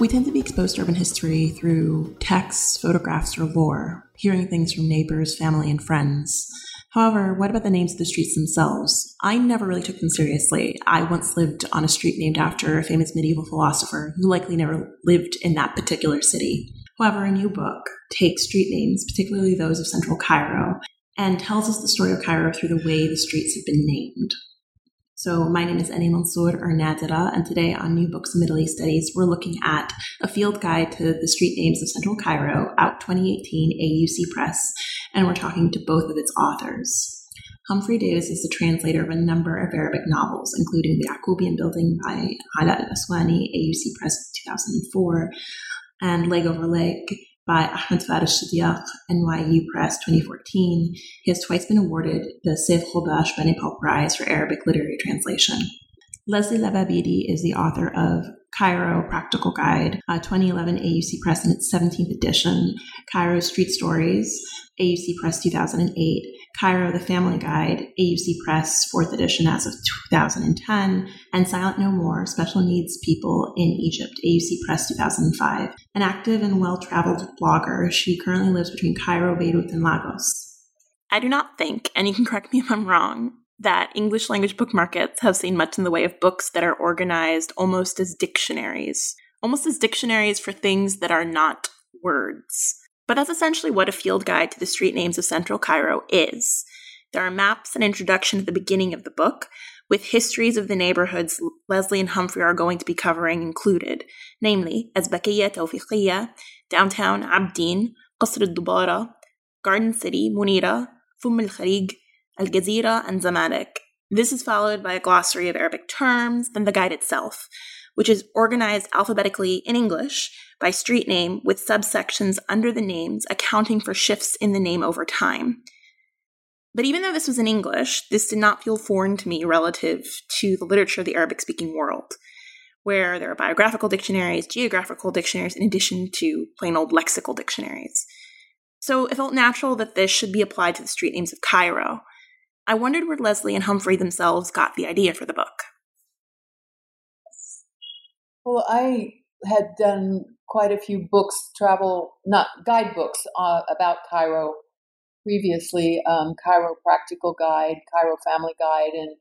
We tend to be exposed to urban history through texts, photographs, or lore, hearing things from neighbors, family, and friends. However, what about the names of the streets themselves? I never really took them seriously. I once lived on a street named after a famous medieval philosopher who likely never lived in that particular city. However, a new book takes street names, particularly those of central Cairo, and tells us the story of Cairo through the way the streets have been named. So, my name is Eni Mansour or and today on New Books in Middle East Studies, we're looking at a field guide to the street names of Central Cairo, out 2018, AUC Press, and we're talking to both of its authors. Humphrey Davies is the translator of a number of Arabic novels, including The Yacoubian Building by Alaa Al Aswany, AUC Press 2004, and Leg Over Leg by Ahmed Faris Shidyaq, NYU Press 2014. He has twice been awarded the Saif Ghobash Banipal Prize for Arabic Literary Translation. Leslie Lababidi is the author of Cairo Practical Guide, 2011 AUC Press in its 17th edition, Cairo Street Stories, AUC Press 2008, Cairo The Family Guide, AUC Press 4th edition as of 2010, and Silent No More Special Needs People in Egypt, AUC Press 2005. An active and well traveled blogger, she currently lives between Cairo, Beirut, and Lagos. I do not think, and you can correct me if I'm wrong, that English language book markets have seen much in the way of books that are organized almost as dictionaries, almost as dictionaries for things that are not words. But that's essentially what a field guide to the street names of central Cairo is. There are maps and introduction at the beginning of the book, with histories of the neighborhoods Leslie and Humphrey are going to be covering included, namely Azbakiya Tawfiqiya, downtown Abdin, Qasr al-Dubara, Garden City, Munira, Fum al-Kharig, Al Gazira, and Zamalek. This is followed by a glossary of Arabic terms, then the guide itself, which is organized alphabetically in English by street name with subsections under the names accounting for shifts in the name over time. But even though this was in English, this did not feel foreign to me relative to the literature of the Arabic speaking world, where there are biographical dictionaries, geographical dictionaries, in addition to plain old lexical dictionaries. So it felt natural that this should be applied to the street names of Cairo, I wondered where Leslie and Humphrey themselves got the idea for the book. Well, I had done quite a few books, travel, not guidebooks uh, about Cairo previously um, Cairo Practical Guide, Cairo Family Guide, and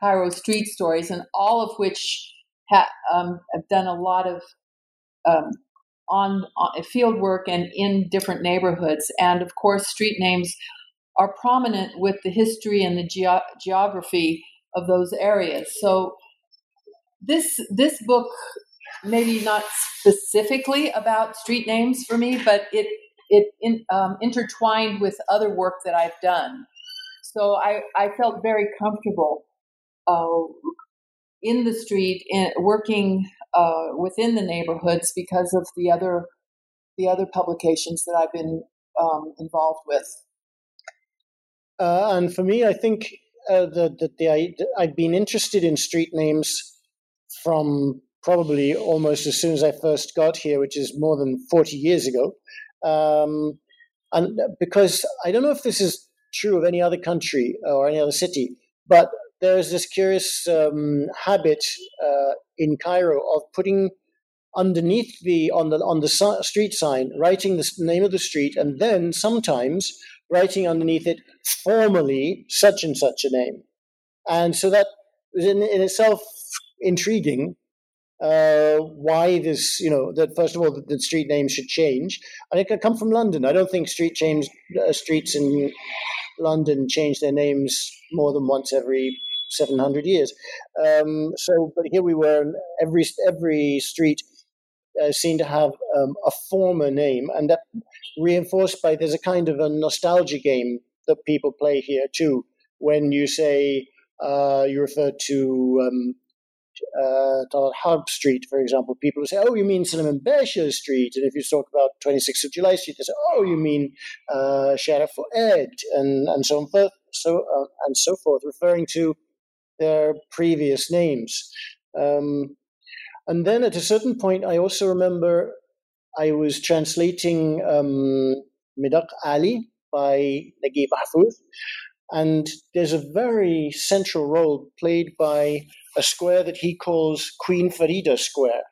Cairo Street Stories, and all of which ha- um, have done a lot of um, on, on field work and in different neighborhoods. And of course, street names are prominent with the history and the ge- geography of those areas. So this this book maybe not specifically about street names for me, but it it in, um, intertwined with other work that I've done. So I, I felt very comfortable uh, in the street, in, working uh, within the neighborhoods because of the other the other publications that I've been um, involved with. Uh, and for me, I think uh, that the, the, I, I've been interested in street names from probably almost as soon as I first got here, which is more than 40 years ago. Um, and because I don't know if this is true of any other country or any other city, but there is this curious um, habit uh, in Cairo of putting underneath the on the on the street sign, writing the name of the street, and then sometimes writing underneath it formally such and such a name. And so that is in, in itself intriguing. Uh, why this, you know, that first of all, the, the street name should change. And it could come from London. I don't think street change, uh, streets in London change their names more than once every 700 years. Um, so, but here we were, and every, every street uh, seemed to have um, a former name. And that reinforced by there's a kind of a nostalgia game that people play here too. When you say uh, you refer to um, uh, Harb Street, for example, people will say, "Oh, you mean Suleiman Basha Street?" And if you talk about 26th of July Street, they say, "Oh, you mean uh, Sharaf Ed," and and so on, so uh, and so forth, referring to their previous names. Um, and then at a certain point, I also remember I was translating um, Midaq Alley by Naguib Mahfouz. And there's a very central role played by a square that he calls Queen Farida Square.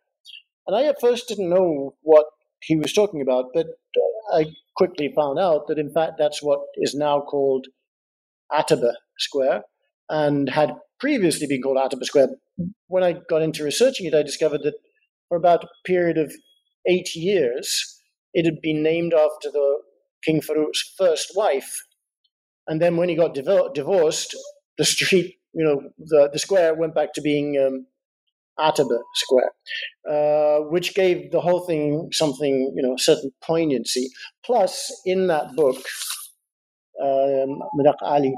And I at first didn't know what he was talking about, but uh, I quickly found out that in fact that's what is now called Ataba Square and had previously been called Ataba Square. When I got into researching it, I discovered that for about a period of eight years, it had been named after the King Farouk's first wife. And then when he got divorced, the street, you know, the, the square went back to being um, Ataba Square, uh, which gave the whole thing something, you know, a certain poignancy. Plus, in that book, um, Ali,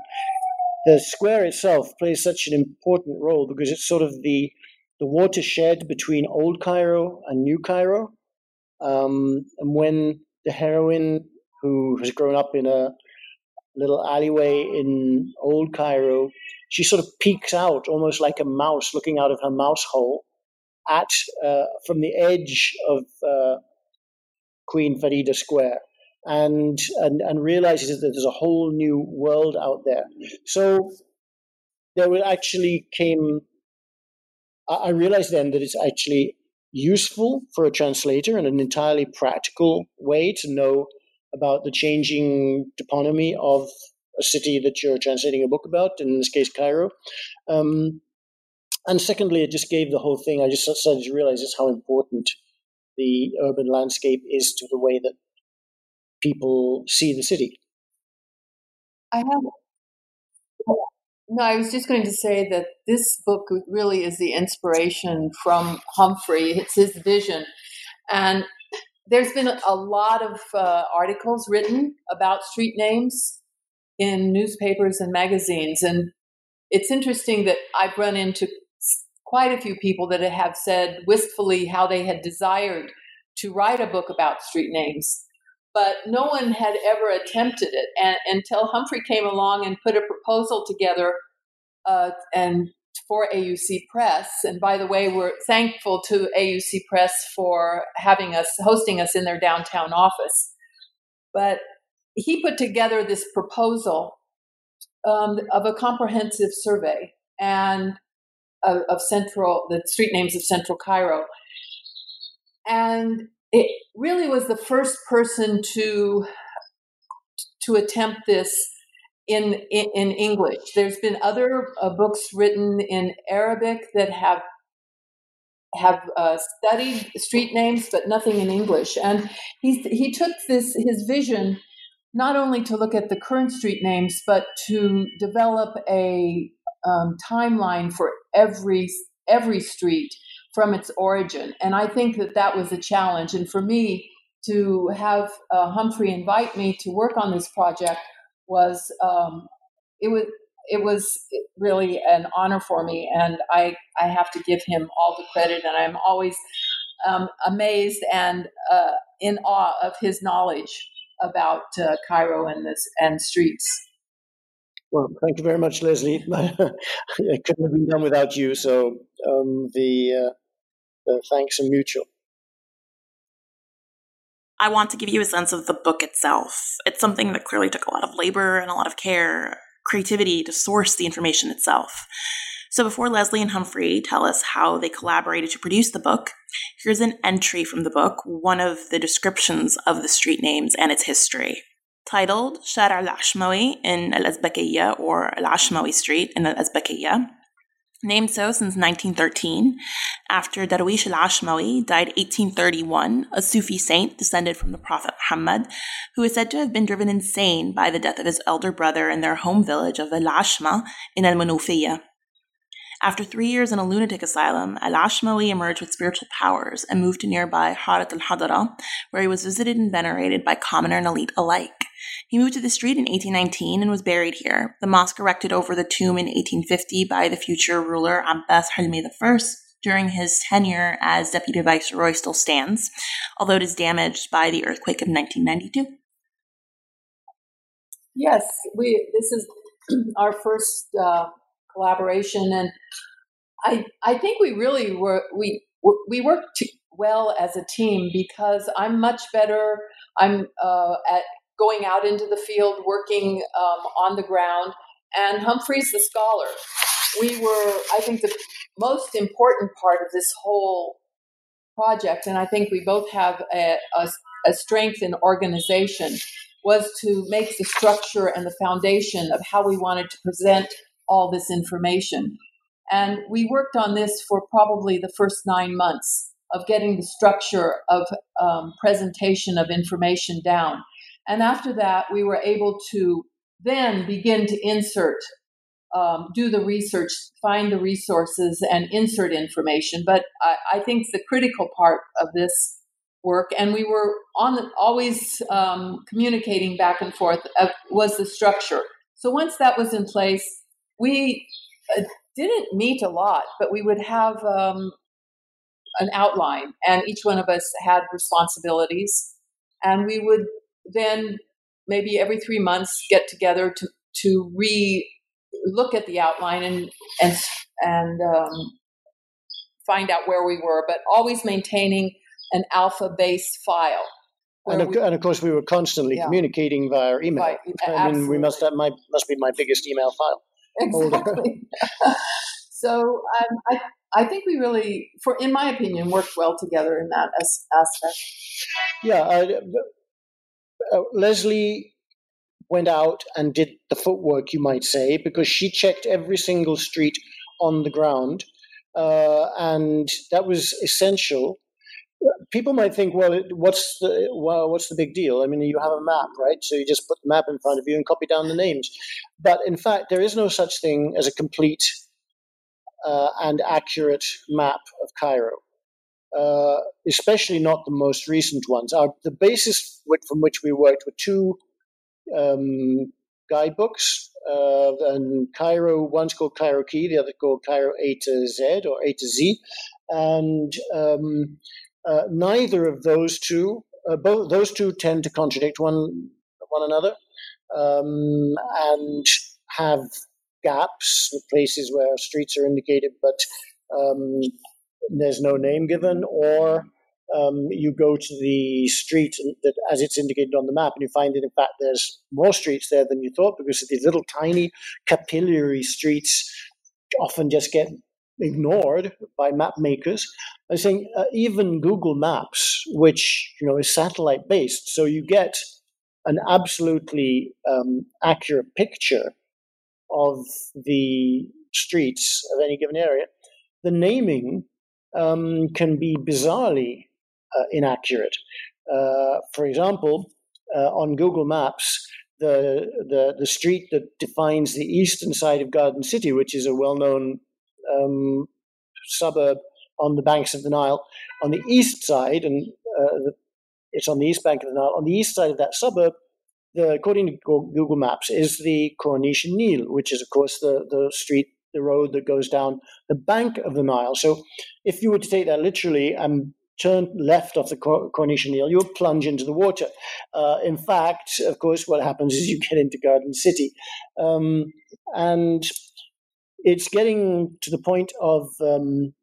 the square itself plays such an important role because it's sort of the the watershed between Old Cairo and New Cairo. Um, and when the heroine, who has grown up in a little alleyway in Old Cairo, she sort of peeks out almost like a mouse looking out of her mouse hole at uh, from the edge of uh, Queen Farida Square and, and and realizes that there's a whole new world out there. So there actually came. I realized then that it's actually useful for a translator and an entirely practical way to know about the changing toponymy of a city that you're translating a book about, in this case, Cairo. Um, and secondly, it just gave the whole thing, I just started to realize just how important the urban landscape is to the way that people see the city. I have. No, I was just going to say that this book really is the inspiration from Humphrey. It's his vision. And there's been a lot of uh, articles written about street names in newspapers and magazines. And it's interesting that I've run into quite a few people that have said wistfully how they had desired to write a book about street names but no one had ever attempted it and, until Humphrey came along and put a proposal together uh, and for AUC Press. And by the way, we're thankful to AUC Press for having us hosting us in their downtown office. But he put together this proposal um, of a comprehensive survey and of, of central the street names of central Cairo. And it really was the first person to to attempt this in in, English. There's been other uh, books written in Arabic that have have uh, studied street names, but nothing in English. And he he took this his vision not only to look at the current street names, but to develop a um, timeline for every every street from its origin. And I think that that was a challenge. And for me to have uh, Humphrey invite me to work on this project was um, it was it was really an honor for me, and I I have to give him all the credit. And I'm always um, amazed and uh, in awe of his knowledge about uh, Cairo and this and streets. Well, thank you very much, Leslie. it couldn't have been done without you. So um, the uh, the thanks are mutual. I want to give you a sense of the book itself. It's something that clearly took a lot of labor and a lot of care, creativity to source the information itself. So before Leslie and Humphrey tell us how they collaborated to produce the book, here's an entry from the book, one of the descriptions of the street names and its history. Titled Shar al-Ashmawi in Al-Azbakiyya or Al-Ashmawi Street in Al-Azbakiyya, named so since 1913, after Darwish al-Ashmawi died 1831, a Sufi saint descended from the Prophet Muhammad, who is said to have been driven insane by the death of his elder brother in their home village of Al-Ashma in Al-Manufiyya. After three years in a lunatic asylum, Al-Ashmawi emerged with spiritual powers and moved to nearby Harat al-Hadara, where he was visited and venerated by commoner and elite alike. He moved to the street in 1819 and was buried here. The mosque erected over the tomb in 1850 by the future ruler Abbas Hilmi I during his tenure as deputy viceroy still stands, although it is damaged by the earthquake of 1992. Yes, we. This is our first uh, collaboration, and I I think we really were we we worked well as a team because I'm much better. I'm uh, at going out into the field, working um, on the ground, and Humphrey's the scholar. We were, I think, the most important part of this whole project, and I think we both have a, a, a strength in organization, was to make the structure and the foundation of how we wanted to present all this information. And we worked on this for probably the first nine months of getting the structure of um, presentation of information down. And after that, we were able to then begin to insert, um, do the research, find the resources, and insert information. But I, I think the critical part of this work, and we were on the, always um, communicating back and forth, uh, was the structure. So once that was in place, we uh, didn't meet a lot, but we would have um, an outline, and each one of us had responsibilities, and we would then maybe every three months get together to to re look at the outline and and and um, find out where we were, but always maintaining an alpha based file. And of, we, and of, course, we were constantly yeah. communicating via email. Right. I mean, we must that might must be my biggest email file. Exactly. so um, I I think we really, for in my opinion, worked well together in that as, aspect. Yeah, I, uh, Leslie went out and did the footwork, you might say, because she checked every single street on the ground, uh, and that was essential. People might think, well, what's the well, what's the big deal? I mean, you have a map, right? So you just put the map in front of you and copy down the names. But in fact, there is no such thing as a complete uh, and accurate map of Cairo. Uh, especially not the most recent ones. Our, the basis from which we worked were two um, guidebooks, uh, and Cairo, one's called Cairo Key, the other called Cairo A to Z or A to Z, and um, uh, neither of those two, uh, both those two tend to contradict one one another, um, and have gaps, with places where streets are indicated, but um, there's no name given, or um, you go to the street that, as it's indicated on the map, and you find that in fact there's more streets there than you thought because these little tiny capillary streets often just get ignored by map makers. I think uh, even Google Maps, which you know is satellite based, so you get an absolutely um, accurate picture of the streets of any given area, the naming um, can be bizarrely uh, inaccurate. Uh, for example, uh, on Google Maps, the, the, the street that defines the eastern side of Garden City, which is a well known um, suburb on the banks of the Nile, on the east side, and uh, it's on the east bank of the Nile, on the east side of that suburb, the, according to Google Maps, is the Corniche Nil, which is, of course, the, the street, the road that goes down the bank of the Nile. So if you were to take that literally and turn left off the Corniche Nil, you would plunge into the water. Uh, in fact, of course, what happens is you get into Garden City. Um, and it's getting to the point of um,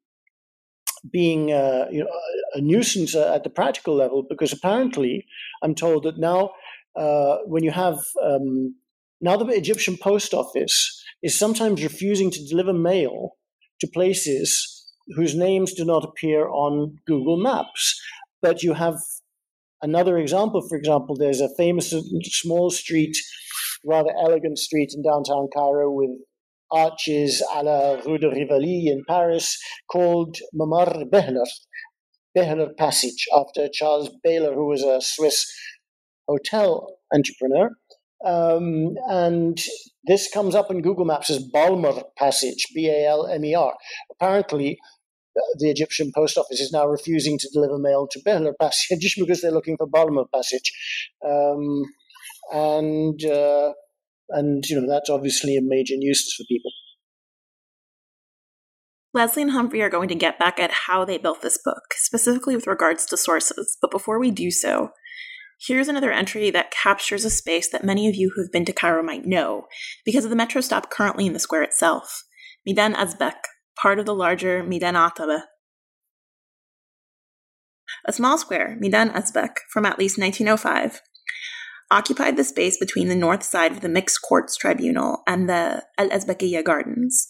being uh, you know, a nuisance at the practical level because apparently I'm told that now uh, when you have um, now the Egyptian post office is sometimes refusing to deliver mail to places whose names do not appear on Google Maps. But you have another example. For example, there's a famous small street, rather elegant street in downtown Cairo with arches a la Rue de Rivoli in Paris called Mamar Baehler, Baehler Passage, after Charles Baehler, who was a Swiss hotel entrepreneur. Um, and this comes up in Google Maps as Balmer Passage, B A L M E R. Apparently, uh, the Egyptian post office is now refusing to deliver mail to Baehler Passage just because they're looking for Balmer Passage. Um, and, uh, and, you know, that's obviously a major nuisance for people. Leslie and Humphrey are going to get back at how they built this book, specifically with regards to sources. But before we do so, Here's another entry that captures a space that many of you who've been to Cairo might know because of the metro stop currently in the square itself. Midan Azbek, part of the larger Midan Ataba. A small square, Midan Azbek, from at least 1905, occupied the space between the north side of the Mixed Courts Tribunal and the Al Azbekiya Gardens.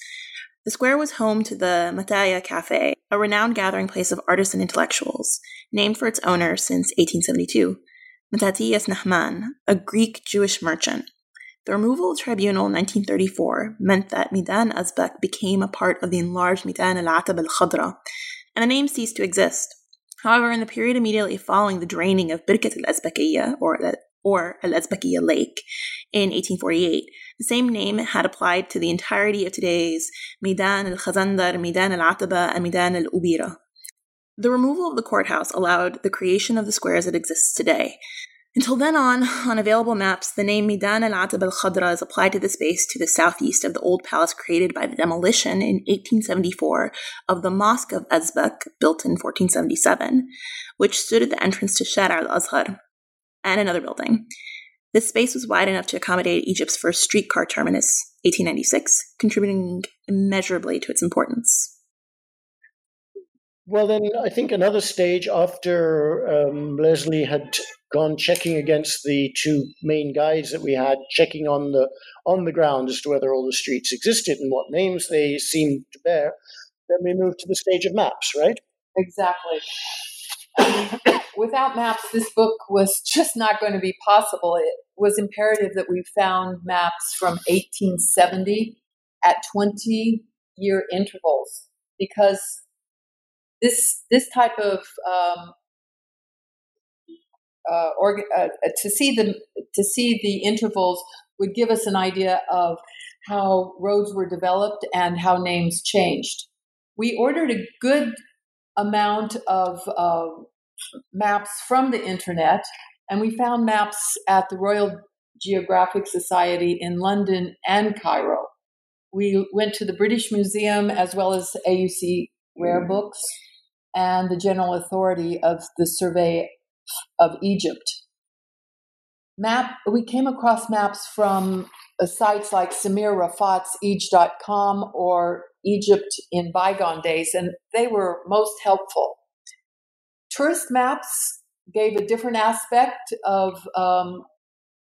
The square was home to the Mataya Cafe, a renowned gathering place of artists and intellectuals, named for its owner since 1872, Mattathias Nahman, a Greek Jewish merchant. The removal of the tribunal in 1934 meant that Midan Azbek became a part of the enlarged Midan al-Atab al-Khadra, and the name ceased to exist. However, in the period immediately following the draining of Birkat al-Azbekiyya, or, or al-Azbekiyya Lake, in 1848, the same name had applied to the entirety of today's Midan al-Khazandar, Midan al-Ataba, and Midan al-Ubira. The removal of the courthouse allowed the creation of the squares that exists today, until then on, on available maps, the name Midan al Atab al Khadra is applied to the space to the southeast of the old palace created by the demolition in 1874 of the Mosque of Azbek, built in 1477, which stood at the entrance to Shara al Azhar, and another building. This space was wide enough to accommodate Egypt's first streetcar terminus, 1896, contributing immeasurably to its importance. Well, then I think another stage after um, Leslie had gone checking against the two main guides that we had, checking on the on the ground as to whether all the streets existed and what names they seemed to bear. Then we moved to the stage of maps, right? Exactly. without maps, this book was just not going to be possible. It was imperative that we found maps from 1870 at 20 year intervals because this this type of um, uh, uh, to see the to see the intervals would give us an idea of how roads were developed and how names changed. We ordered a good amount of uh, maps from the internet, and we found maps at the Royal Geographic Society in London and Cairo. We went to the British Museum as well as AUC Rare Books and the general authority of the survey of Egypt. Map, we came across maps from uh, sites like Samir Rafat's egy.com or Egypt in bygone days, and they were most helpful. Tourist maps gave a different aspect of, um,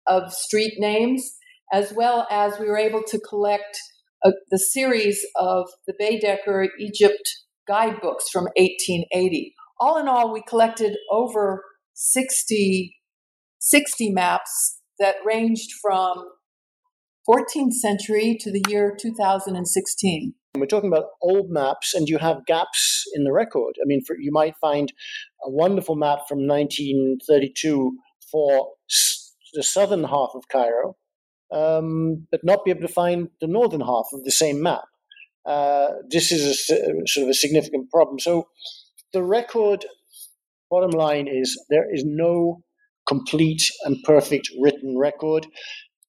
of street names, as well as we were able to collect a, uh, the series of the Baedeker Egypt guidebooks from 1880. All in all, we collected over 60, 60 maps that ranged from 14th century to the year 2016. We're talking about old maps, and you have gaps in the record. I mean, for, you might find a wonderful map from 1932 for the southern half of Cairo, um, but not be able to find the northern half of the same map. Uh, this is a, sort of a significant problem. So the record, bottom line is there is no complete and perfect written record.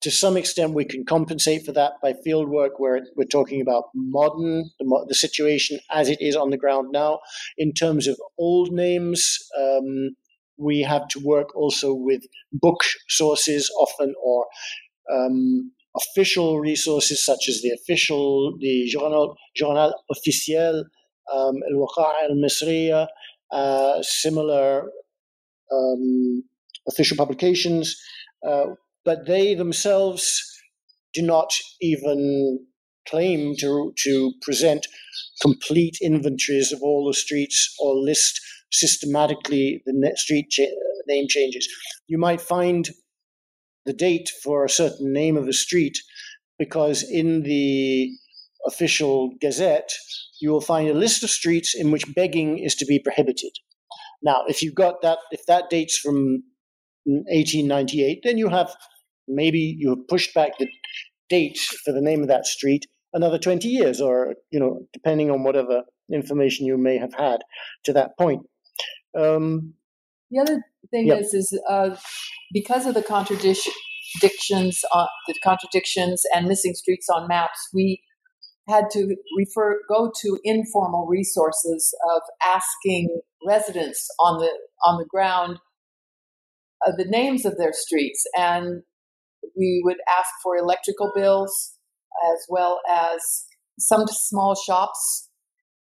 To some extent, we can compensate for that by field work where we're talking about modern, the, the situation as it is on the ground now. In terms of old names, um, we have to work also with book sources often or um, official resources such as the official, the Journal, Journal Officiel, um, Al Misriya, uh, similar um, official publications, uh, but they themselves do not even claim to, to present complete inventories of all the streets or list systematically the street cha- name changes. You might find the date for a certain name of a street because in the official gazette you will find a list of streets in which begging is to be prohibited. Now, if you've got that, if that dates from 1898, then you have maybe you have pushed back the date for the name of that street another 20 years, or you know, depending on whatever information you may have had to that point. Um, the other thing yep. is, is uh, because of the contradictions, on, the contradictions and missing streets on maps, we had to refer go to informal resources of asking residents on the on the ground uh, the names of their streets, and we would ask for electrical bills as well as some small shops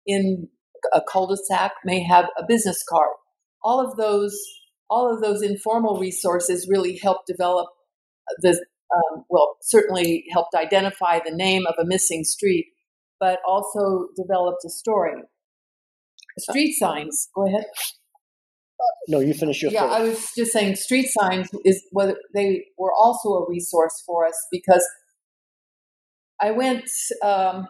in a cul-de-sac may have a business card. All of those all of those informal resources really helped develop the, um, well, certainly helped identify the name of a missing street, but also developed a story. Street signs. Go ahead. No, you finish your. Yeah. I was just saying, street signs is what they were also a resource for us because I went um,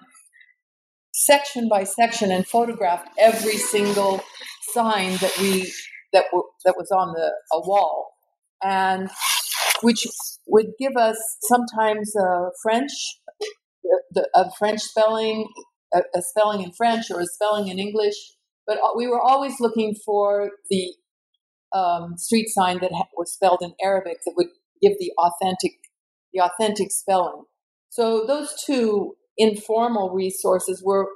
section by section and photographed every single sign that we that w- that was on the a wall, and which would give us sometimes a French, the, a French spelling, a, a spelling in French or a spelling in English, but we were always looking for the um, street sign that was spelled in Arabic that would give the authentic the authentic spelling. So those two informal resources were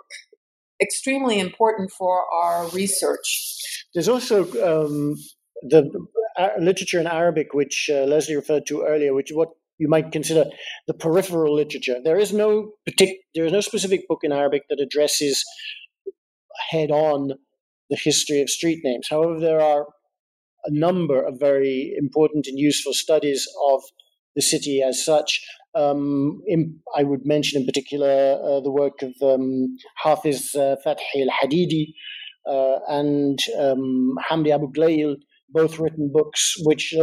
extremely important for our research. There's also um, the uh, literature in Arabic, which uh, Leslie referred to earlier, which what you might consider the peripheral literature. There is no partic- there is no specific book in Arabic that addresses head on the history of street names. However, there are a number of very important and useful studies of the city as such. Um, in, I would mention in particular uh, the work of um, Hafiz uh, al Hadidi uh, and um, Hamdi Abu Ghleil, both written books which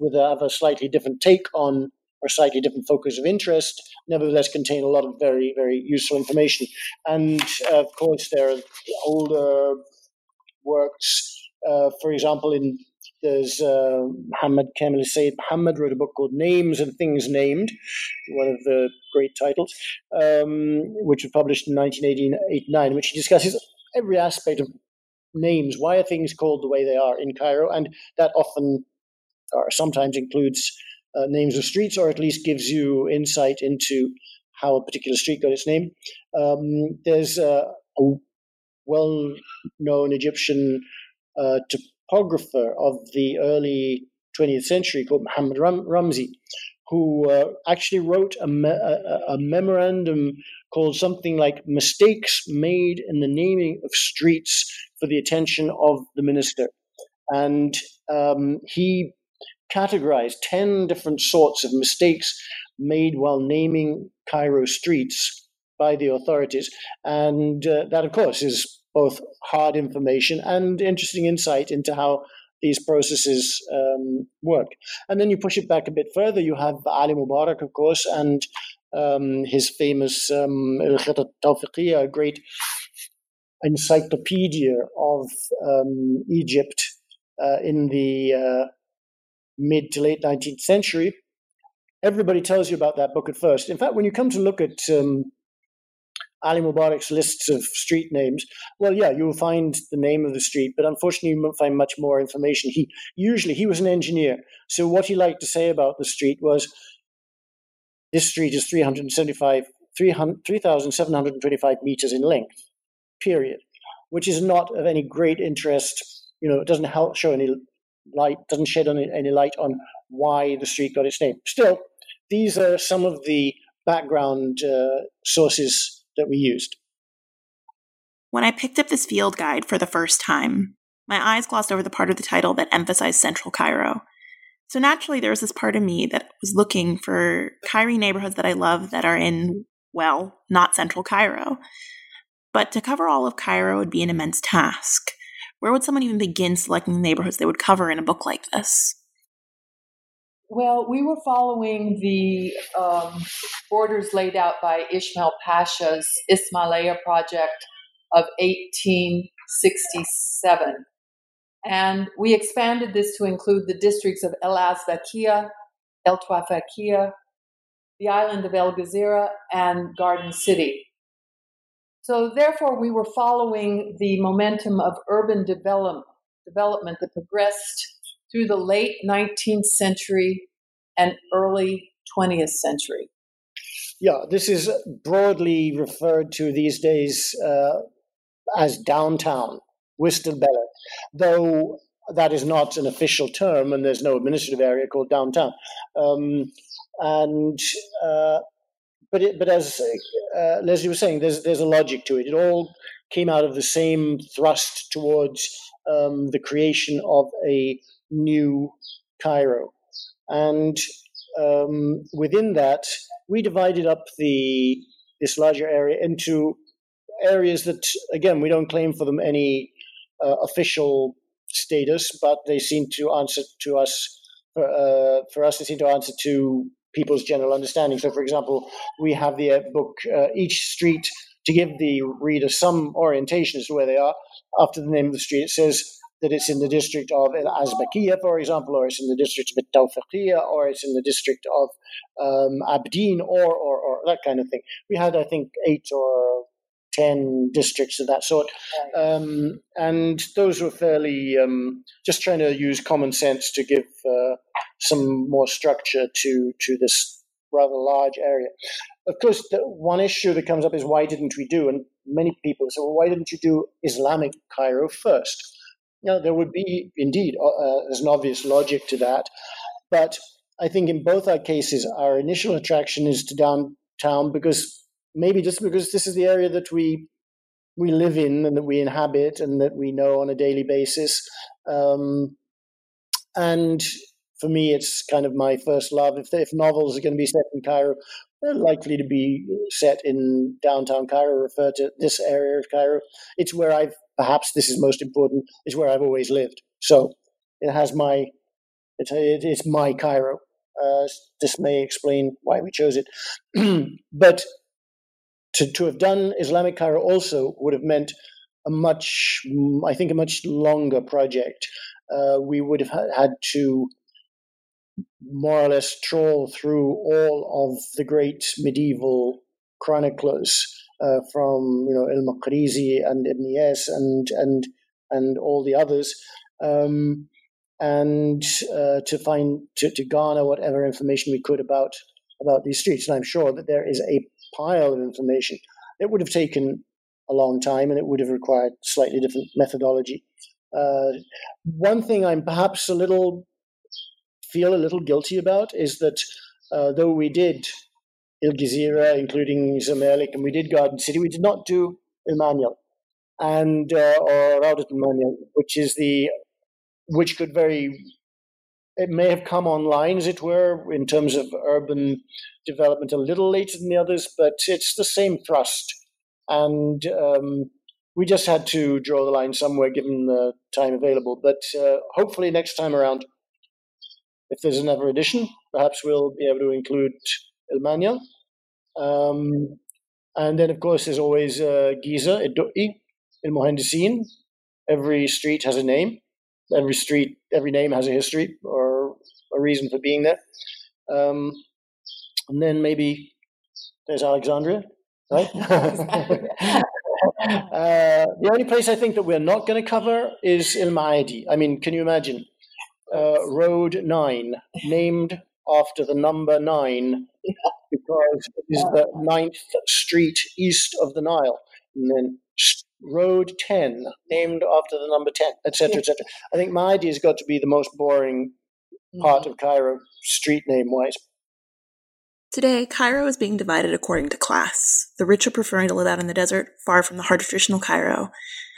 with a, have a slightly different take on or slightly different focus of interest, nevertheless contain a lot of very, very useful information. And uh, of course, there are older works. Uh, for example, in there's uh, Muhammad Kamil Sayyid Muhammad wrote a book called Names and Things Named, one of the great titles, um, which was published in 1989, which he discusses every aspect of names. Why are things called the way they are in Cairo? And that often or sometimes includes uh, names of streets, or at least gives you insight into how a particular street got its name. Um, there's uh, a well known Egyptian uh, topographer of the early 20th century called Muhammad Ram- Ramzi, who uh, actually wrote a, me- a, a, memorandum called something like Mistakes Made in the Naming of Streets for the Attention of the Minister. And um, he categorized 10 different sorts of mistakes made while naming Cairo streets by the authorities. And uh, that, of course, is both hard information and interesting insight into how these processes um, work. And then you push it back a bit further, you have Ali Mubarak, of course, and um, his famous um, Al Tawfiqiyya, a great encyclopedia of um, Egypt uh, in the uh, mid to late 19th century. Everybody tells you about that book at first. In fact, when you come to look at um, Ali Mubarak's lists of street names, well, yeah, you will find the name of the street, but unfortunately, you won't find much more information. He usually he was an engineer, so what he liked to say about the street was, "This street is 375, 3,725 meters in length, period," which is not of any great interest. You know, it doesn't help show any light, doesn't shed any, any light on why the street got its name. Still, these are some of the background uh, sources that we used. When I picked up this field guide for the first time, my eyes glossed over the part of the title that emphasized Central Cairo. So naturally, there was this part of me that was looking for Cairo neighborhoods that I love that are in, well, not Central Cairo. But to cover all of Cairo would be an immense task. Where would someone even begin selecting the neighborhoods they would cover in a book like this? Well, we were following the um, borders laid out by Ismail Pasha's Ismailia project of 1867. And we expanded this to include the districts of El Azbakia, El Tawfiqiya, the island of El Gezira, and Garden City. So, therefore, we were following the momentum of urban develop, development that progressed through the late 19th century and early 20th century. Yeah, this is broadly referred to these days uh, as downtown, Bella, though that is not an official term and there's no administrative area called downtown. Um, and uh, but it, but as uh, Leslie was saying, there's there's a logic to it. It all came out of the same thrust towards um, the creation of a new Cairo. And um, within that, we divided up the this larger area into areas that, again, we don't claim for them any uh, official status, but they seem to answer to us. For, uh, for us, they seem to answer to people's general understanding. So, for example, we have the book uh, Each Street to give the reader some orientation as to where they are. After the name of the street, it says that it's in the district of El Azbakiya, for example, or it's in the district of Tawfiqiya, or it's in the district of um, Abdeen, or, or, or that kind of thing. We had, I think, eight or 10 districts of that sort. Um, and those were fairly um, just trying to use common sense to give uh, some more structure to, to this rather large area. Of course, the one issue that comes up is why didn't we do? And many people say, well, why didn't you do Islamic Cairo first? Now, there would be indeed, uh, uh, there's an obvious logic to that. But I think in both our cases, our initial attraction is to downtown because maybe just because this is the area that we we live in and that we inhabit and that we know on a daily basis. Um, and for me, it's kind of my first love. If, if novels are going to be set in Cairo, they're likely to be set in downtown Cairo, refer to this area of Cairo. It's where I've, perhaps this is most important, is where I've always lived. So it has my, it's, it's my Cairo. Uh, this may explain why we chose it. but to, to have done Islamic Cairo also would have meant a much, I think, a much longer project. Uh, we would have had to more or less trawl through all of the great medieval chroniclers uh, from you know El Maqrizi and Ibn Iyas and and and all the others, um, and uh, to find to, to garner whatever information we could about about these streets. And I'm sure that there is a pile of information. It would have taken a long time and it would have required slightly different methodology. Uh, one thing I'm perhaps a little feel a little guilty about is that uh, though we did Il Gezira, including Zamalek, and we did Garden City, we did not do Il Manial and uh, or Raudat Manial, which is the which could very it may have come online, as it were, in terms of urban development a little later than the others, but it's the same thrust. And um, we just had to draw the line somewhere given the time available. But uh, hopefully, next time around, if there's another edition, perhaps we'll be able to include El Um, and then, of course, there's always uh, Giza, El Mohendisin. Every street has a name. Every street, every name has a history or a reason for being there. Um, and then maybe there's Alexandria, right? uh, the only place I think that we're not going to cover is Il Maadi. I mean, can you imagine? Uh, Road 9, named after the number 9 because it is the ninth street east of the Nile. And then Road 10, named after the number 10, etc., etc. I think Maadi has got to be the most boring part mm-hmm. of Cairo, street name wise. Today, Cairo is being divided according to class, the rich are preferring to live out in the desert, far from the of traditional Cairo,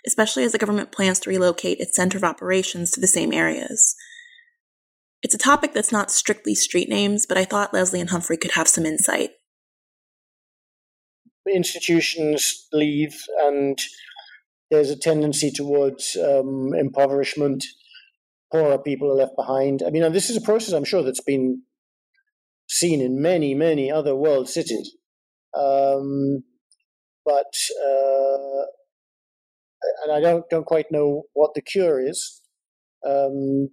especially as the government plans to relocate its center of operations to the same areas. It's a topic that's not strictly street names, but I thought Leslie and Humphrey could have some insight. Institutions leave, and there's a tendency towards um, impoverishment. Poorer people are left behind. I mean, this is a process I'm sure that's been seen in many, many other world cities. Um, but uh, and I don't don't quite know what the cure is. Um,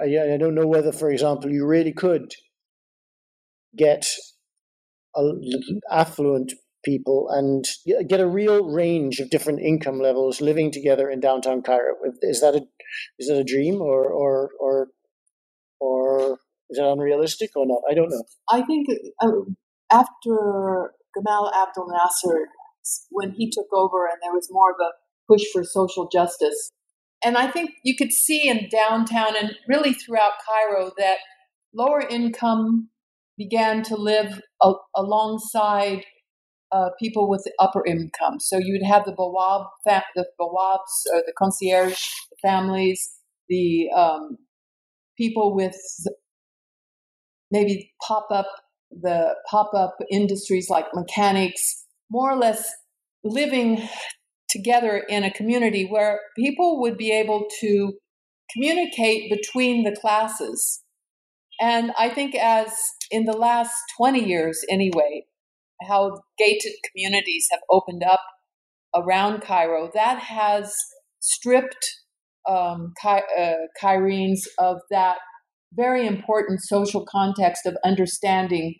I, I don't know whether, for example, you really could get a, affluent people and get a real range of different income levels living together in downtown Cairo. Is that a is that a dream or or or or is it unrealistic or not? I don't know. I think um, after Gamal Abdel Nasser, when he took over and there was more of a push for social justice, and I think you could see in downtown and really throughout Cairo that lower income began to live a- alongside uh, people with upper income. So you'd have the Bawab, fa- the Bawabs, or the concierge families, the um, people with maybe pop up the pop up industries like mechanics, more or less living together in a community where people would be able to communicate between the classes. And I think, as in the last 20 years anyway, how gated communities have opened up around Cairo, that has stripped um, uh, of that very important social context of understanding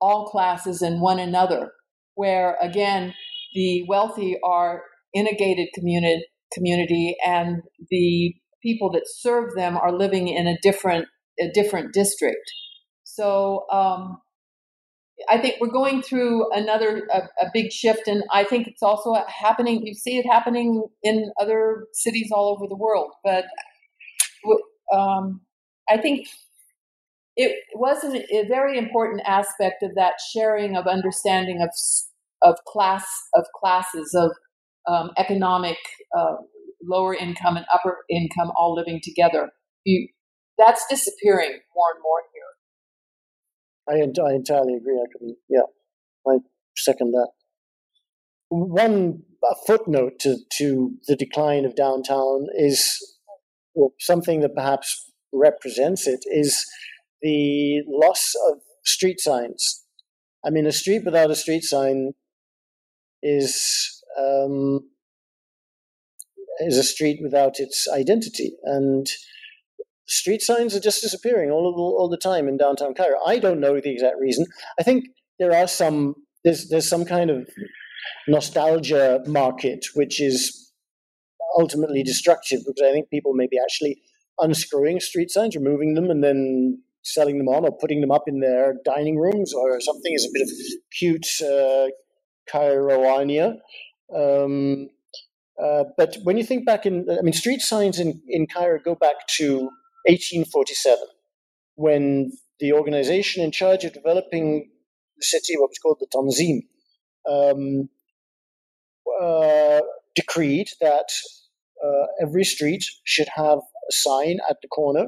all classes and one another, where again, the wealthy are in a gated community, community and the people that serve them are living in a different a different district. So um, I think we're going through another a, a, big shift, and I think it's also happening. You see it happening in other cities all over the world, but um, I think it was a very important aspect of that sharing of understanding of of class of classes of um, economic uh, lower income and upper income all living together. You, that's disappearing more and more here. I, I entirely agree. I can, yeah, I second that. One footnote to, to the decline of downtown is well, something that perhaps represents it is the loss of street signs. I mean, a street without a street sign is um, is a street without its identity, and street signs are just disappearing all the, all the time in downtown Cairo. I don't know the exact reason. I think there are some there's there's some kind of nostalgia market which is ultimately destructive because I think people may be actually unscrewing street signs, removing them, and then selling them on or putting them up in their dining rooms or something is a bit of cute uh, Cairoania. Um, uh, but when you think back in, I mean, street signs in, in Cairo go back to 1847, when the organization in charge of developing the city, what was called the Tanzim, um, uh, decreed that uh, every street should have a sign at the corner,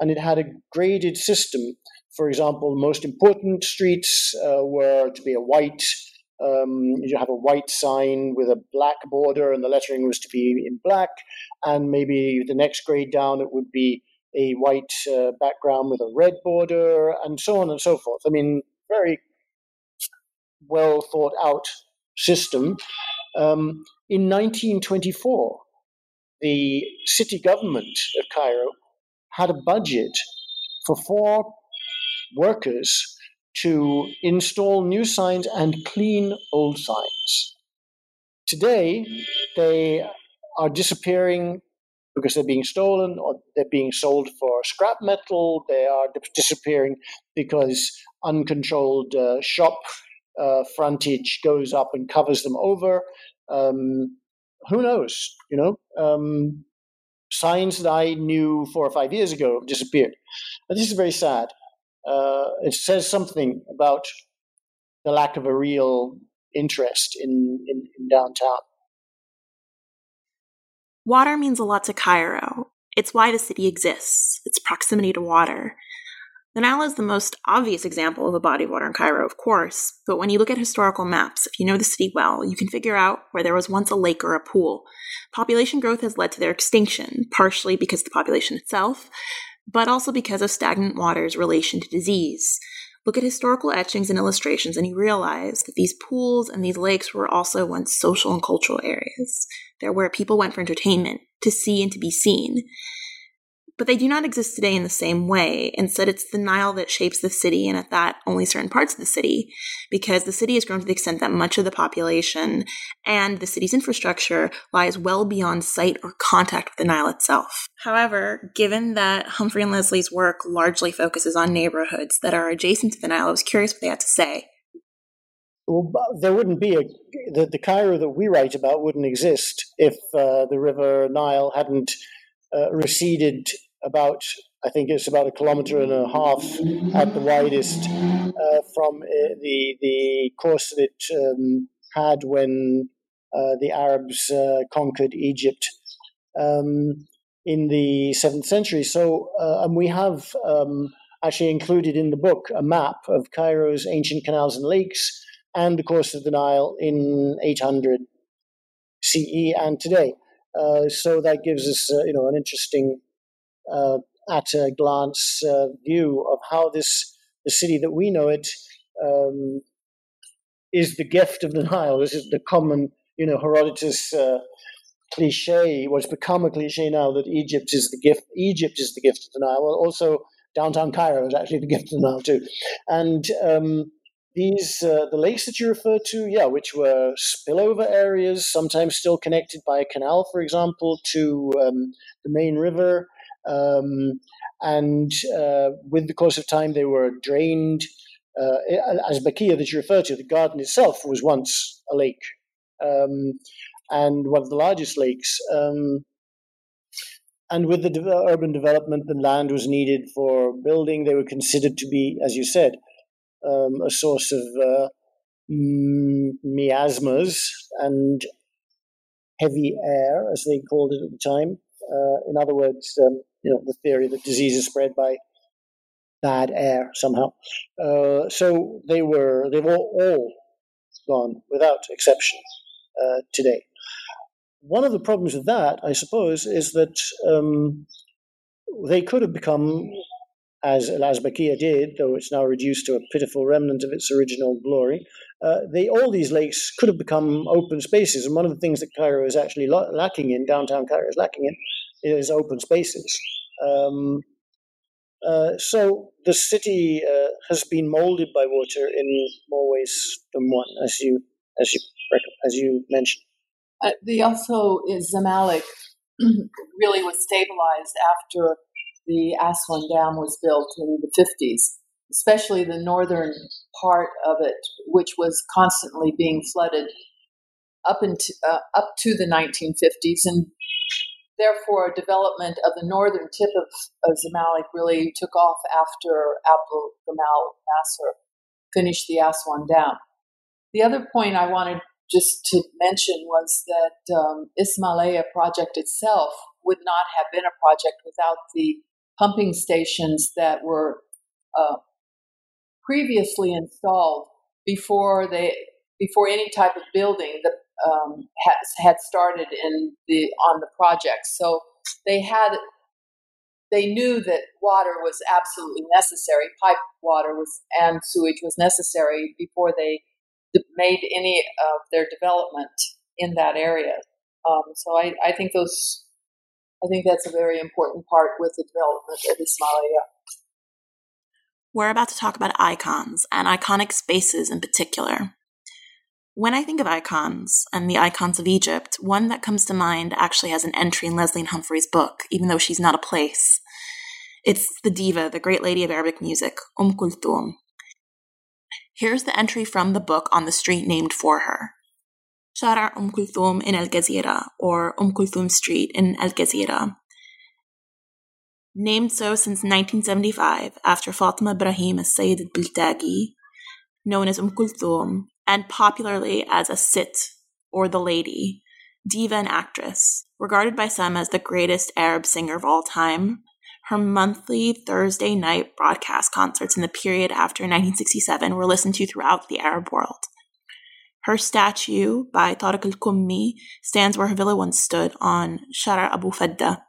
and it had a graded system. For example, the most important streets uh, were to be a white um, you have a white sign with a black border, and the lettering was to be in black. And maybe the next grade down, it would be a white uh, background with a red border, and so on and so forth. I mean, very well thought out system. Um, in 1924, the city government of Cairo had a budget for four workers to install new signs and clean old signs. Today, they are disappearing because they're being stolen or they're being sold for scrap metal. They are disappearing because uncontrolled uh, shop uh, frontage goes up and covers them over. Um, who knows? You know, um, signs that I knew four or five years ago have disappeared. And this is very sad uh, it says something about the lack of a real interest in, in, in downtown. Water means a lot to Cairo. It's why the city exists, its proximity to water. The Nile is the most obvious example of a body of water in Cairo, of course, but when you look at historical maps, if you know the city well, you can figure out where there was once a lake or a pool. Population growth has led to their extinction, partially because of the population itself, but also because of stagnant water's relation to disease. Look at historical etchings and illustrations, and you realize that these pools and these lakes were also once social and cultural areas. They're where people went for entertainment, to see and to be seen. But they do not exist today in the same way. Instead, it's the Nile that shapes the city, and at that, only certain parts of the city, because the city has grown to the extent that much of the population and the city's infrastructure lies well beyond sight or contact with the Nile itself. However, given that Humphrey and Leslie's work largely focuses on neighborhoods that are adjacent to the Nile, I was curious what they had to say. Well, there wouldn't be a the, the Cairo that we write about wouldn't exist if uh, the River Nile hadn't uh, receded about I think it's about a kilometre and a half at the widest uh, from uh, the the course that it um, had when uh, the Arabs uh, conquered Egypt um, in the seventh century. So, uh, and we have um, actually included in the book a map of Cairo's ancient canals and lakes and the course of the Nile in 800 CE and today. Uh, so that gives us, you know, an interesting, at a glance, uh, view of how this the city that we know it um, is the gift of the Nile. This is the common, you know, Herodotus uh, cliche. What's become a cliche now that Egypt is the gift. Egypt is the gift of the Nile. Well, also downtown Cairo is actually the gift of the Nile too, and um, these uh, the lakes that you referred to, yeah, which were spillover areas, sometimes still connected by a canal, for example, to um, the main river. Um, and uh, with the course of time, they were drained. Uh, Azbakiya that you referred to, the garden itself was once a lake, um, and one of the largest lakes. Um, and with the de- urban development, the land was needed for building. They were considered to be, as you said, um, a source of uh, miasmas and heavy air, as they called it at the time. Uh, in other words, um, you know, the theory that disease is spread by bad air somehow. Uh, so they were, they've all, all gone without exception uh, today. One of the problems with that, I suppose, is that um, they could have become as Al-Azbakiya did, though it's now reduced to a pitiful remnant of its original glory. Uh, they, all these lakes could have become open spaces, and one of the things that Cairo is actually lacking in, downtown Cairo is lacking in, is open spaces. Um, uh, so the city uh, has been molded by water in more ways than one, as you as you as you mentioned. Uh, the also is Zamalek really was stabilized after the Aswan Dam was built in the 50s, especially the northern part of it, which was constantly being flooded up, into, uh, up to the 1950s. And therefore, development of the northern tip of, of Zamalek really took off after Abdul Gamal Nasser finished the Aswan Dam. The other point I wanted just to mention was that um, Ismailia project itself would not have been a project without the pumping stations that were uh, previously installed before they before any type of building that um, had, had started in the on the project. So they had they knew that water was absolutely necessary, pipe water was and sewage was necessary before they made any of their development in that area. Um, so I, I think those I think that's a very important part with the development of Ismailia. We're about to talk about icons and iconic spaces in particular. When I think of icons and the icons of Egypt, one that comes to mind actually has an entry in Leslie Humphrey's book, even though she's not a place. It's the diva, the great lady of Arabic music, Umm Kulthum. Here's the entry from the book on the street named for her. Shara Umm Kulthum in Al Jazeera, or Umm Kulthum Street in Al Jazeera. Named so since 1975 after Fatima Ibrahim as Sayyidat Biltagi, known as Umm Kulthum, and popularly as a Sit or the Lady, diva and actress, regarded by some as the greatest Arab singer of all time. Her monthly Thursday night broadcast concerts in the period after 1967 were listened to throughout the Arab world. Her statue by Tariq al-Kummi stands where her villa once stood on Shara Abu Fadda.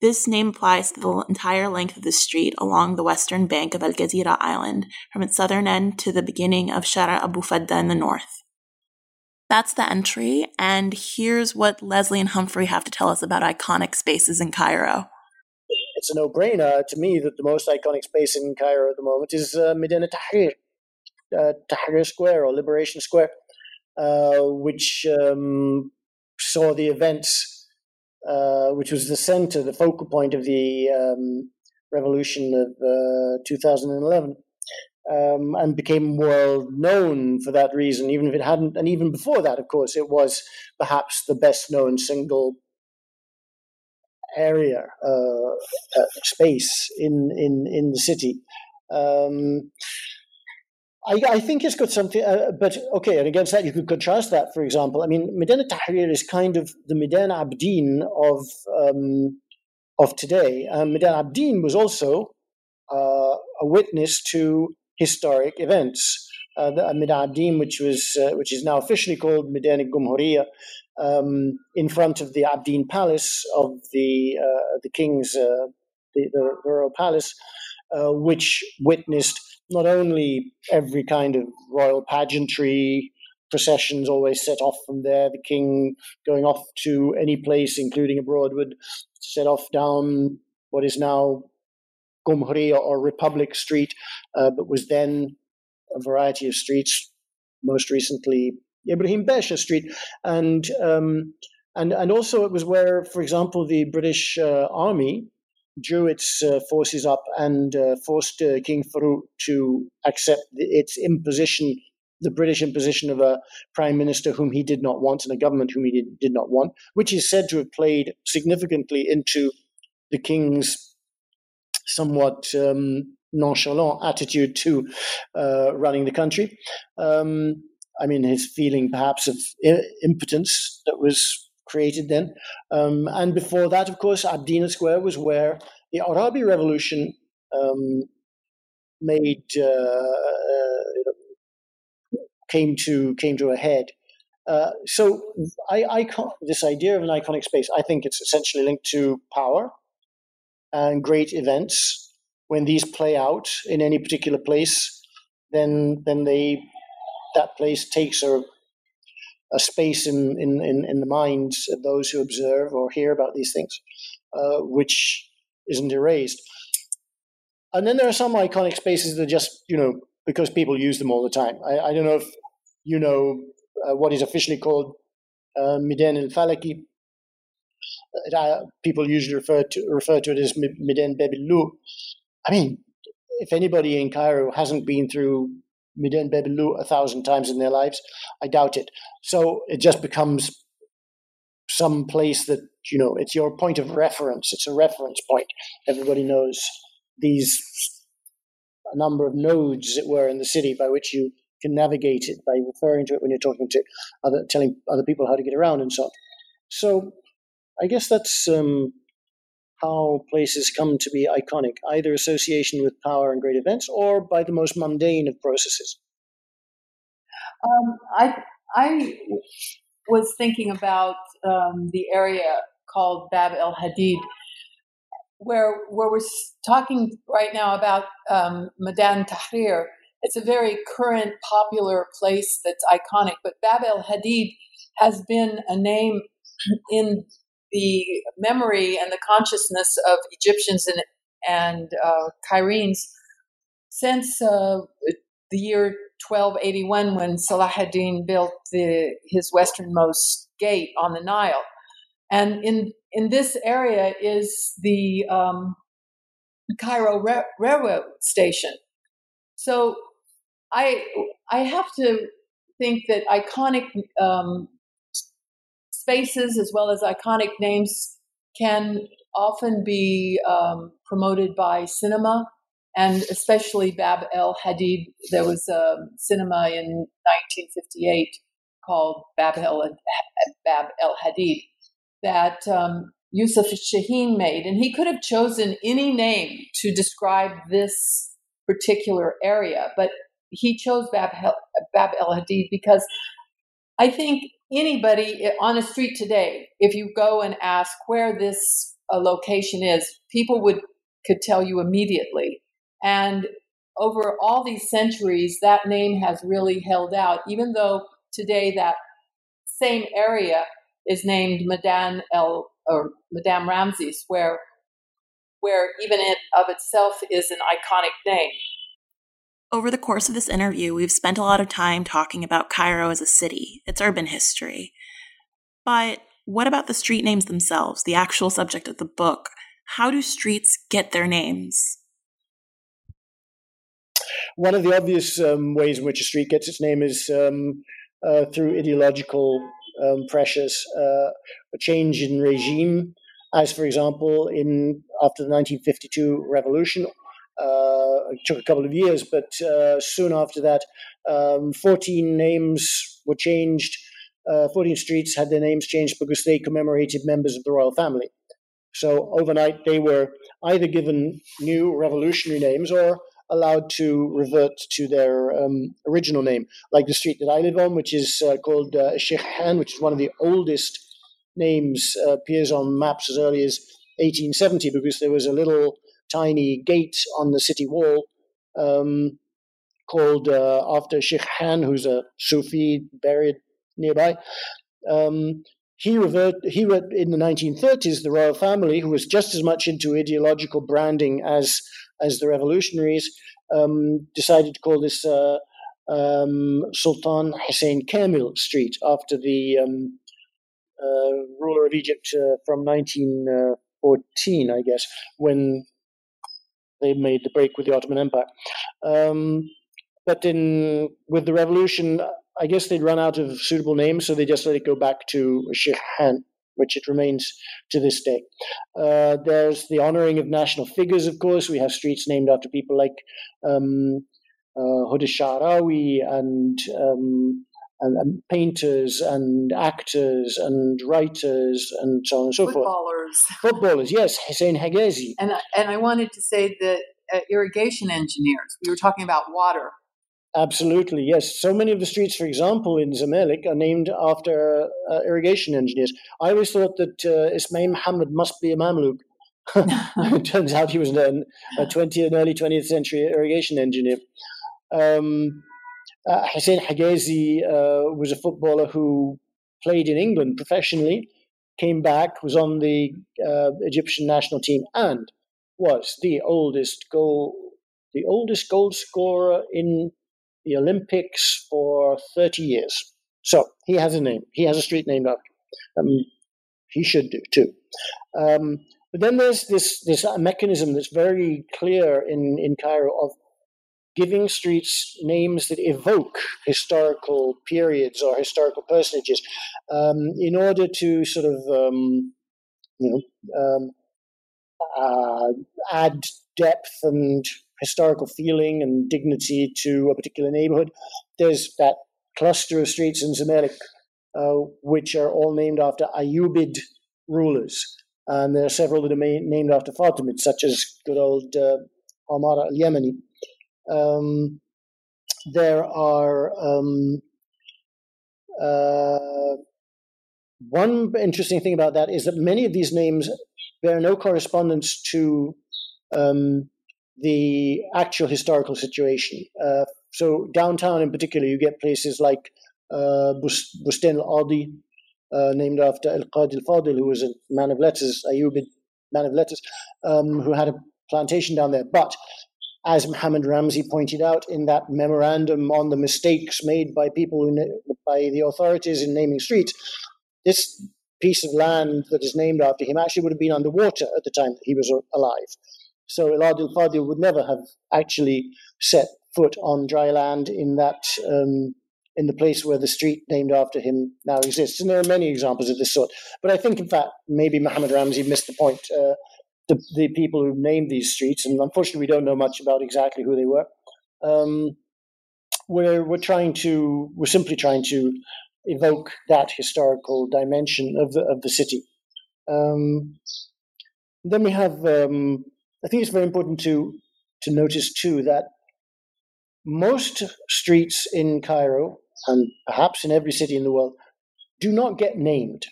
This name applies to the entire length of the street along the western bank of Al Gazira Island, from its southern end to the beginning of Shara Abu Fadda in the north. That's the entry, and here's what Leslie and Humphrey have to tell us about iconic spaces in Cairo. It's a no brainer to me that the most iconic space in Cairo at the moment is uh, Medina Tahrir, uh, Tahrir Square or Liberation Square. Uh, which um, saw the events, uh, which was the center, the focal point of the um, revolution of uh, 2011. Um, and became well known for that reason, even if it hadn't. And even before that, of course, it was perhaps the best known single area uh, uh, space in in in the city. Um, I, I, think it's got something, uh, but okay, and against that, you could contrast that, for example. I mean, Medina Tahrir is kind of the Medina Abdin of, um, of today. Um, Medina Abdin was also uh, a witness to historic events. uh, the Midan Abdin, which was uh, which is now officially called Midan Gumhuriya, um, in front of the Abdin Palace of the uh, the king's uh, the, the, royal palace, uh, which witnessed not only every kind of royal pageantry. Processions always set off from there. The king going off to any place, including abroad, would set off down what is now Gumhuriya or Republic Street, uh, but was then a variety of streets, most recently Ibrahim Besha Street, and um, and and also it was where, for example, the British uh, Army drew its uh, forces up and uh, forced uh, King Farouk to accept its imposition, the British imposition of a prime minister whom he did not want and a government whom he did, did not want, which is said to have played significantly into the king's somewhat um, nonchalant attitude to uh, running the country. Um, I mean, his feeling perhaps of impotence that was created then. Um, and before that, of course, Abdina Square was where the Arabi Revolution um, made uh, uh, came to came to a head. Uh, so, I, this idea of an iconic space, I think it's essentially linked to power and great events when these play out in any particular place, then then they that place takes a a space in, in, in, in the minds of those who observe or hear about these things, uh, which isn't erased. And then there are some iconic spaces that just, you know, because people use them all the time. I, I don't know if you know uh, what is officially called uh, Midan al Falaki. Uh, people usually refer to refer to it as Midan Bab el Louk, I mean, if anybody in Cairo hasn't been through Midan Bab el Louk a thousand times in their lives, I doubt it. So it just becomes some place that, you know, it's your point of reference. It's a reference point. Everybody knows these, a number of nodes, as it were, in the city by which you can navigate it by referring to it when you're talking to other, telling other people how to get around and so on. So I guess that's um, how places come to be iconic, either association with power and great events or by the most mundane of processes? Um, I, I was thinking about um, the area called Bab el Hadid, where, where we're talking right now about um, Midan Tahrir. It's a very current, popular place that's iconic, but Bab el Hadid has been a name in the memory and the consciousness of Egyptians and, and uh, Cairenes since uh, the year 1281 when Salah ad-Din built the, his westernmost gate on the Nile. And in, in this area is the um, Cairo Ra- railroad station. So I, I have to think that iconic um, spaces as well as iconic names can often be um, promoted by cinema and especially Bab el Hadid. There was a cinema in 1958 called Bab el, Bab el Hadid that um, Youssef Chahine made, and he could have chosen any name to describe this particular area, but he chose Bab, Bab el Hadid because I think anybody on the street today, if you go and ask where this uh, location is, people would could tell you immediately. And over all these centuries, that name has really held out, even though today that same area is named Madame El or Midan Ramses, where where even it of itself is an iconic name. Over the course of this interview, we've spent a lot of time talking about Cairo as a city, its urban history. But what about the street names themselves, the actual subject of the book? How do streets get their names? One of the obvious um, ways in which a street gets its name is um, uh, through ideological um, pressures. Uh, a change in regime, as for example, in after the 1952 revolution, it took a couple of years, but uh, soon after that, um, 14 names were changed. Uh, 14 streets had their names changed because they commemorated members of the royal family. So overnight, they were either given new revolutionary names or allowed to revert to their um, original name, like the street that I live on, which is uh, called uh, which is one of the oldest names, uh, appears on maps as early as 1870 because there was a little tiny gate on the city wall um, called uh, after Sheikh Rihan, who's a Sufi buried nearby. Um, he revert, he in the 1930s, the royal family, who was just as much into ideological branding as as the revolutionaries, um, decided to call this uh, um, Sultan Hussein Kamil Street after the um, uh, ruler of Egypt uh, from 1914, I guess, when they made the break with the Ottoman Empire. Um, but in with the revolution, I guess they'd run out of suitable names, so they just let it go back to Sheikh which it remains to this day. Uh, there's the honoring of national figures, of course. We have streets named after people like um, uh, and, um, and, and, painters and actors and writers and so on and so Footballers. forth. Footballers, Footballers, yes, Hussein Hegazi. And, and I wanted to say that uh, irrigation engineers, we were talking about water Absolutely, yes. So many of the streets, for example, in Zamalek are named after uh, irrigation engineers. I always thought that uh, Ismail Muhammad must be a Mamluk. it turns out he was an, a 20th, and early 20th century irrigation engineer. Um, uh, Hussein Hegazi uh, was a footballer who played in England professionally, came back, was on the uh, Egyptian national team, and was the oldest goal, the oldest goal scorer in the Olympics for 30 years. So he has a name. He has a street named after him. Um, he should do too. Um, but then there's this this mechanism that's very clear in, in Cairo of giving streets names that evoke historical periods or historical personages um, in order to sort of um, you know um, uh, add depth and historical feeling and dignity to a particular neighborhood. There's that cluster of streets in Zamalek, uh, which are all named after Ayyubid rulers. And there are several that are named after Fatimids, such as good old uh, Omar al Yemeni. Um, there are um, uh, one interesting thing about that is that many of these names bear no correspondence to um, the actual historical situation. Uh, so downtown, in particular, you get places like uh, al-Adi, uh, named after Al-Qadi al-Fadil, who was a man of letters, Ayyubid man of letters, um, who had a plantation down there. But as Mohammed Ramzi pointed out in that memorandum on the mistakes made by people, who, by the authorities in naming streets, this piece of land that is named after him actually would have been underwater at the time that he was alive. So Iladil Fadil would never have actually set foot on dry land in that um, in the place where the street named after him now exists. And there are many examples of this sort. But I think, in fact, maybe Mohammed Ramzi missed the point. Uh, the, the people who named these streets, and unfortunately, we don't know much about exactly who they were. Um, we're we're trying to we're simply trying to evoke that historical dimension of the of the city. Um, then we have um, I think it's very important to to notice too that most streets in Cairo and perhaps in every city in the world do not get named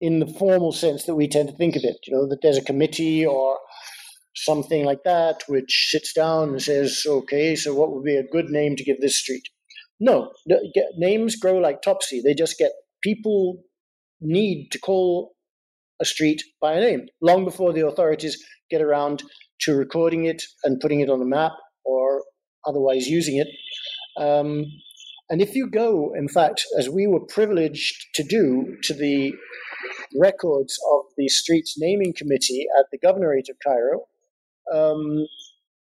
in the formal sense that we tend to think of it. You know that there's a committee or something like that which sits down and says, "Okay, so what would be a good name to give this street?" No, names grow like topsy. They just get people need to call a street by a name long before the authorities get around to recording it and putting it on the map or otherwise using it. Um, and if you go, in fact, as we were privileged to do, to the records of the streets naming committee at the governorate of Cairo, um,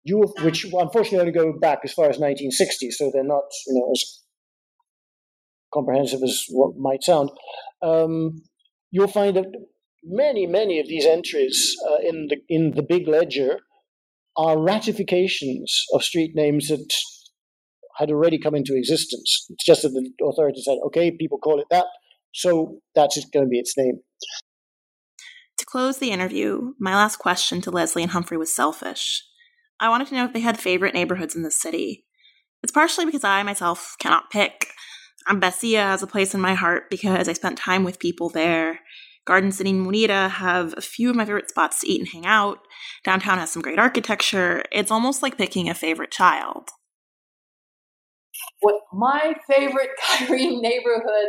you which unfortunately only go back as far as 1960, so they're not you know as comprehensive as what might sound. Um, you'll find that many, many of these entries uh, in the in the big ledger are ratifications of street names that had already come into existence. It's just that the authorities said, "Okay, people call it that, so that's just going to be its name." To close the interview, my last question to Leslie and Humphrey was selfish. I wanted to know if they had favorite neighborhoods in the city. It's partially because I myself cannot pick. Abbassia has a place in my heart because I spent time with people there. Garden City and Munira have a few of my favorite spots to eat and hang out. Downtown has some great architecture. It's almost like picking a favorite child. What my favorite Cairene neighborhood?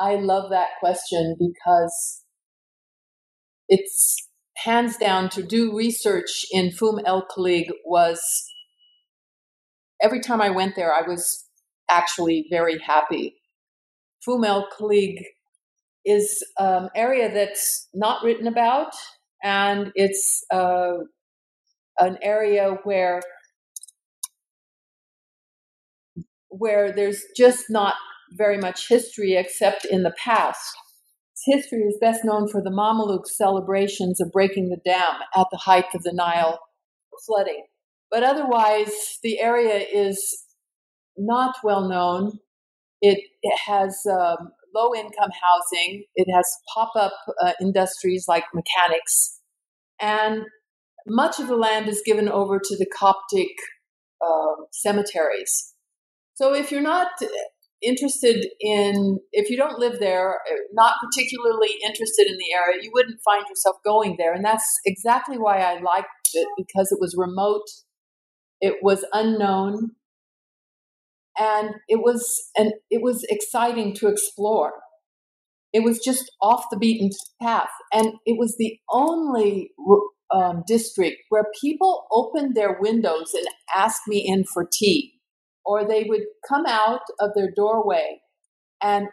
I love that question because it's hands down to do research in Fum El Khalig was every time I went there, I was actually very happy. Fum El Khalig is an um, area that's not written about, and it's uh, an area where where there's just not very much history except in the past. history is best known for the Mamluk celebrations of breaking the dam at the height of the Nile flooding. But otherwise, the area is not well known. It, it has um, low income housing, it has pop up uh, industries like mechanics, and much of the land is given over to the Coptic uh, cemeteries. So if you're not interested in, if you don't live there, uh, not particularly interested in the area, you wouldn't find yourself going there. And that's exactly why I liked it because it was remote, it was unknown, and it was and it was exciting to explore. It was just off the beaten path, and it was the only um, district where people opened their windows and asked me in for tea or they would come out of their doorway and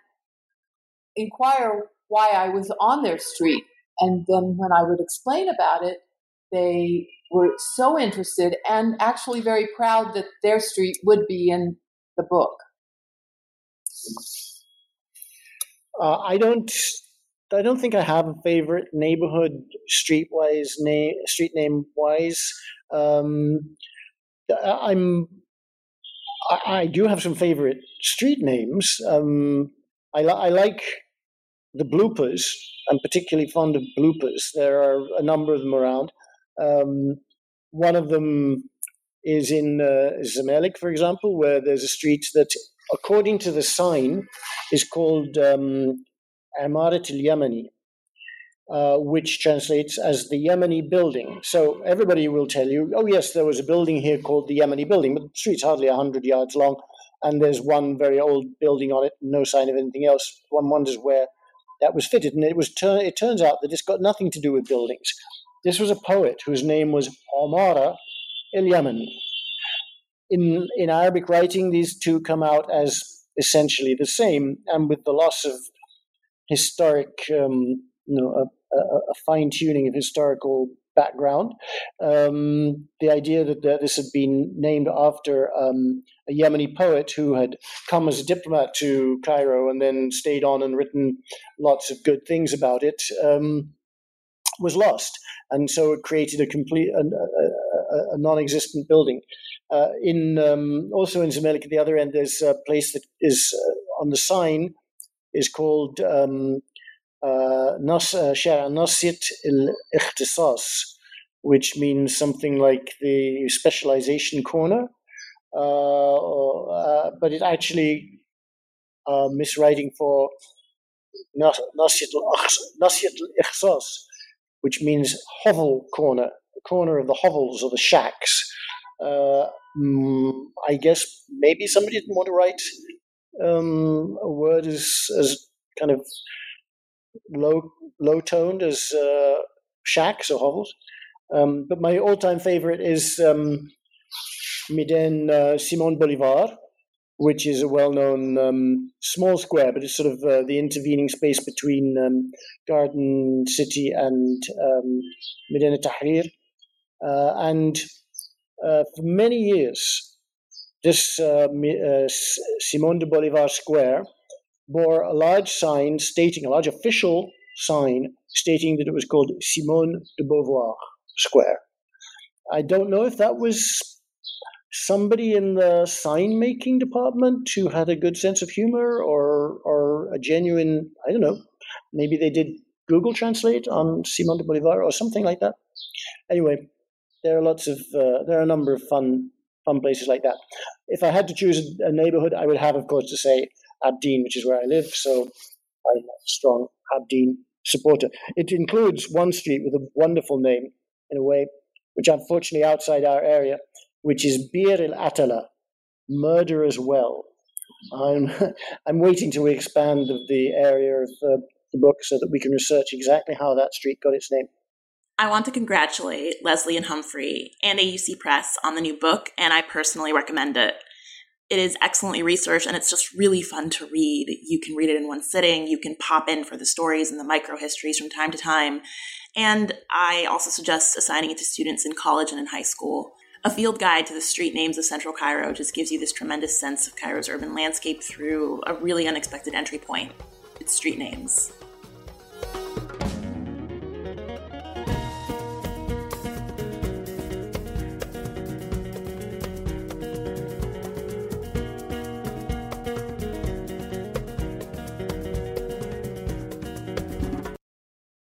inquire why I was on their street. And then when I would explain about it, they were so interested and actually very proud that their street would be in the book. Uh, I don't. I don't think I have a favorite neighborhood streetwise name, street name wise. Um, I'm I, I do have some favorite street names. Um, I, I like the bloopers. I'm particularly fond of bloopers. There are a number of them around. Um, one of them is in uh, Zamalek, for example, where there's a street that, according to the sign, is called um, Amarat al Yamani, uh, which translates as the Yemeni building. So everybody will tell you, oh, yes, there was a building here called the Yemeni building, but the street's hardly 100 yards long, and there's one very old building on it, no sign of anything else. One wonders where that was fitted, and it was it turns out that it's got nothing to do with buildings. This was a poet whose name was Omara El Yemeni. In, in Arabic writing, these two come out as essentially the same, and with the loss of historic um, you know, a, fine tuning of historical background. Um, the idea that that, this had been named after um, a Yemeni poet who had come as a diplomat to Cairo and then stayed on and written lots of good things about it um, was lost. And so it created a complete, a, a, a non-existent building. Uh, in um, also in Zamalek at the other end, there's a place that is uh, on the sign is called um, شارع ناصية الاختصاص which means something like the specialization corner uh, uh, but it actually uh, miswriting for ناصية الاختصاص which means hovel corner corner of the hovels or the shacks uh, mm, I guess maybe somebody didn't want to write um, a word as as kind of low low toned as uh, shacks or hovels. Um, but my all time favorite is um, Midan uh, Simon Bolivar, which is a well known um, small square, but it's sort of uh, the intervening space between um, Garden City and um, Medina Tahrir. Uh, and uh, for many years, this uh, Simon de Bolivar Square bore a large sign stating, a large official sign stating that it was called Simone de Beauvoir Square. I don't know if that was somebody in the sign making department who had a good sense of humor or or a genuine I don't know maybe they did Google Translate on Simone de Bolivar or something like that. Anyway, there are lots of uh, there are a number of fun fun places like that. If I had to choose a neighborhood, I would have, of course, to say Abdin, which is where I live. So I'm a strong Abdin supporter. It includes one street with a wonderful name, in a way, which unfortunately outside our area, which is Bir el Atala, Murderer's Well. I'm I'm waiting to expand the area of uh, the book so that we can research exactly how that street got its name. I want to congratulate Leslie and Humphrey and AUC Press on the new book, and I personally recommend it. It is excellently researched and it's just really fun to read. You can read it in one sitting, you can pop in for the stories and the micro histories from time to time. And I also suggest assigning it to students in college and in high school. A field guide to the street names of central Cairo just gives you this tremendous sense of Cairo's urban landscape through a really unexpected entry point its street names.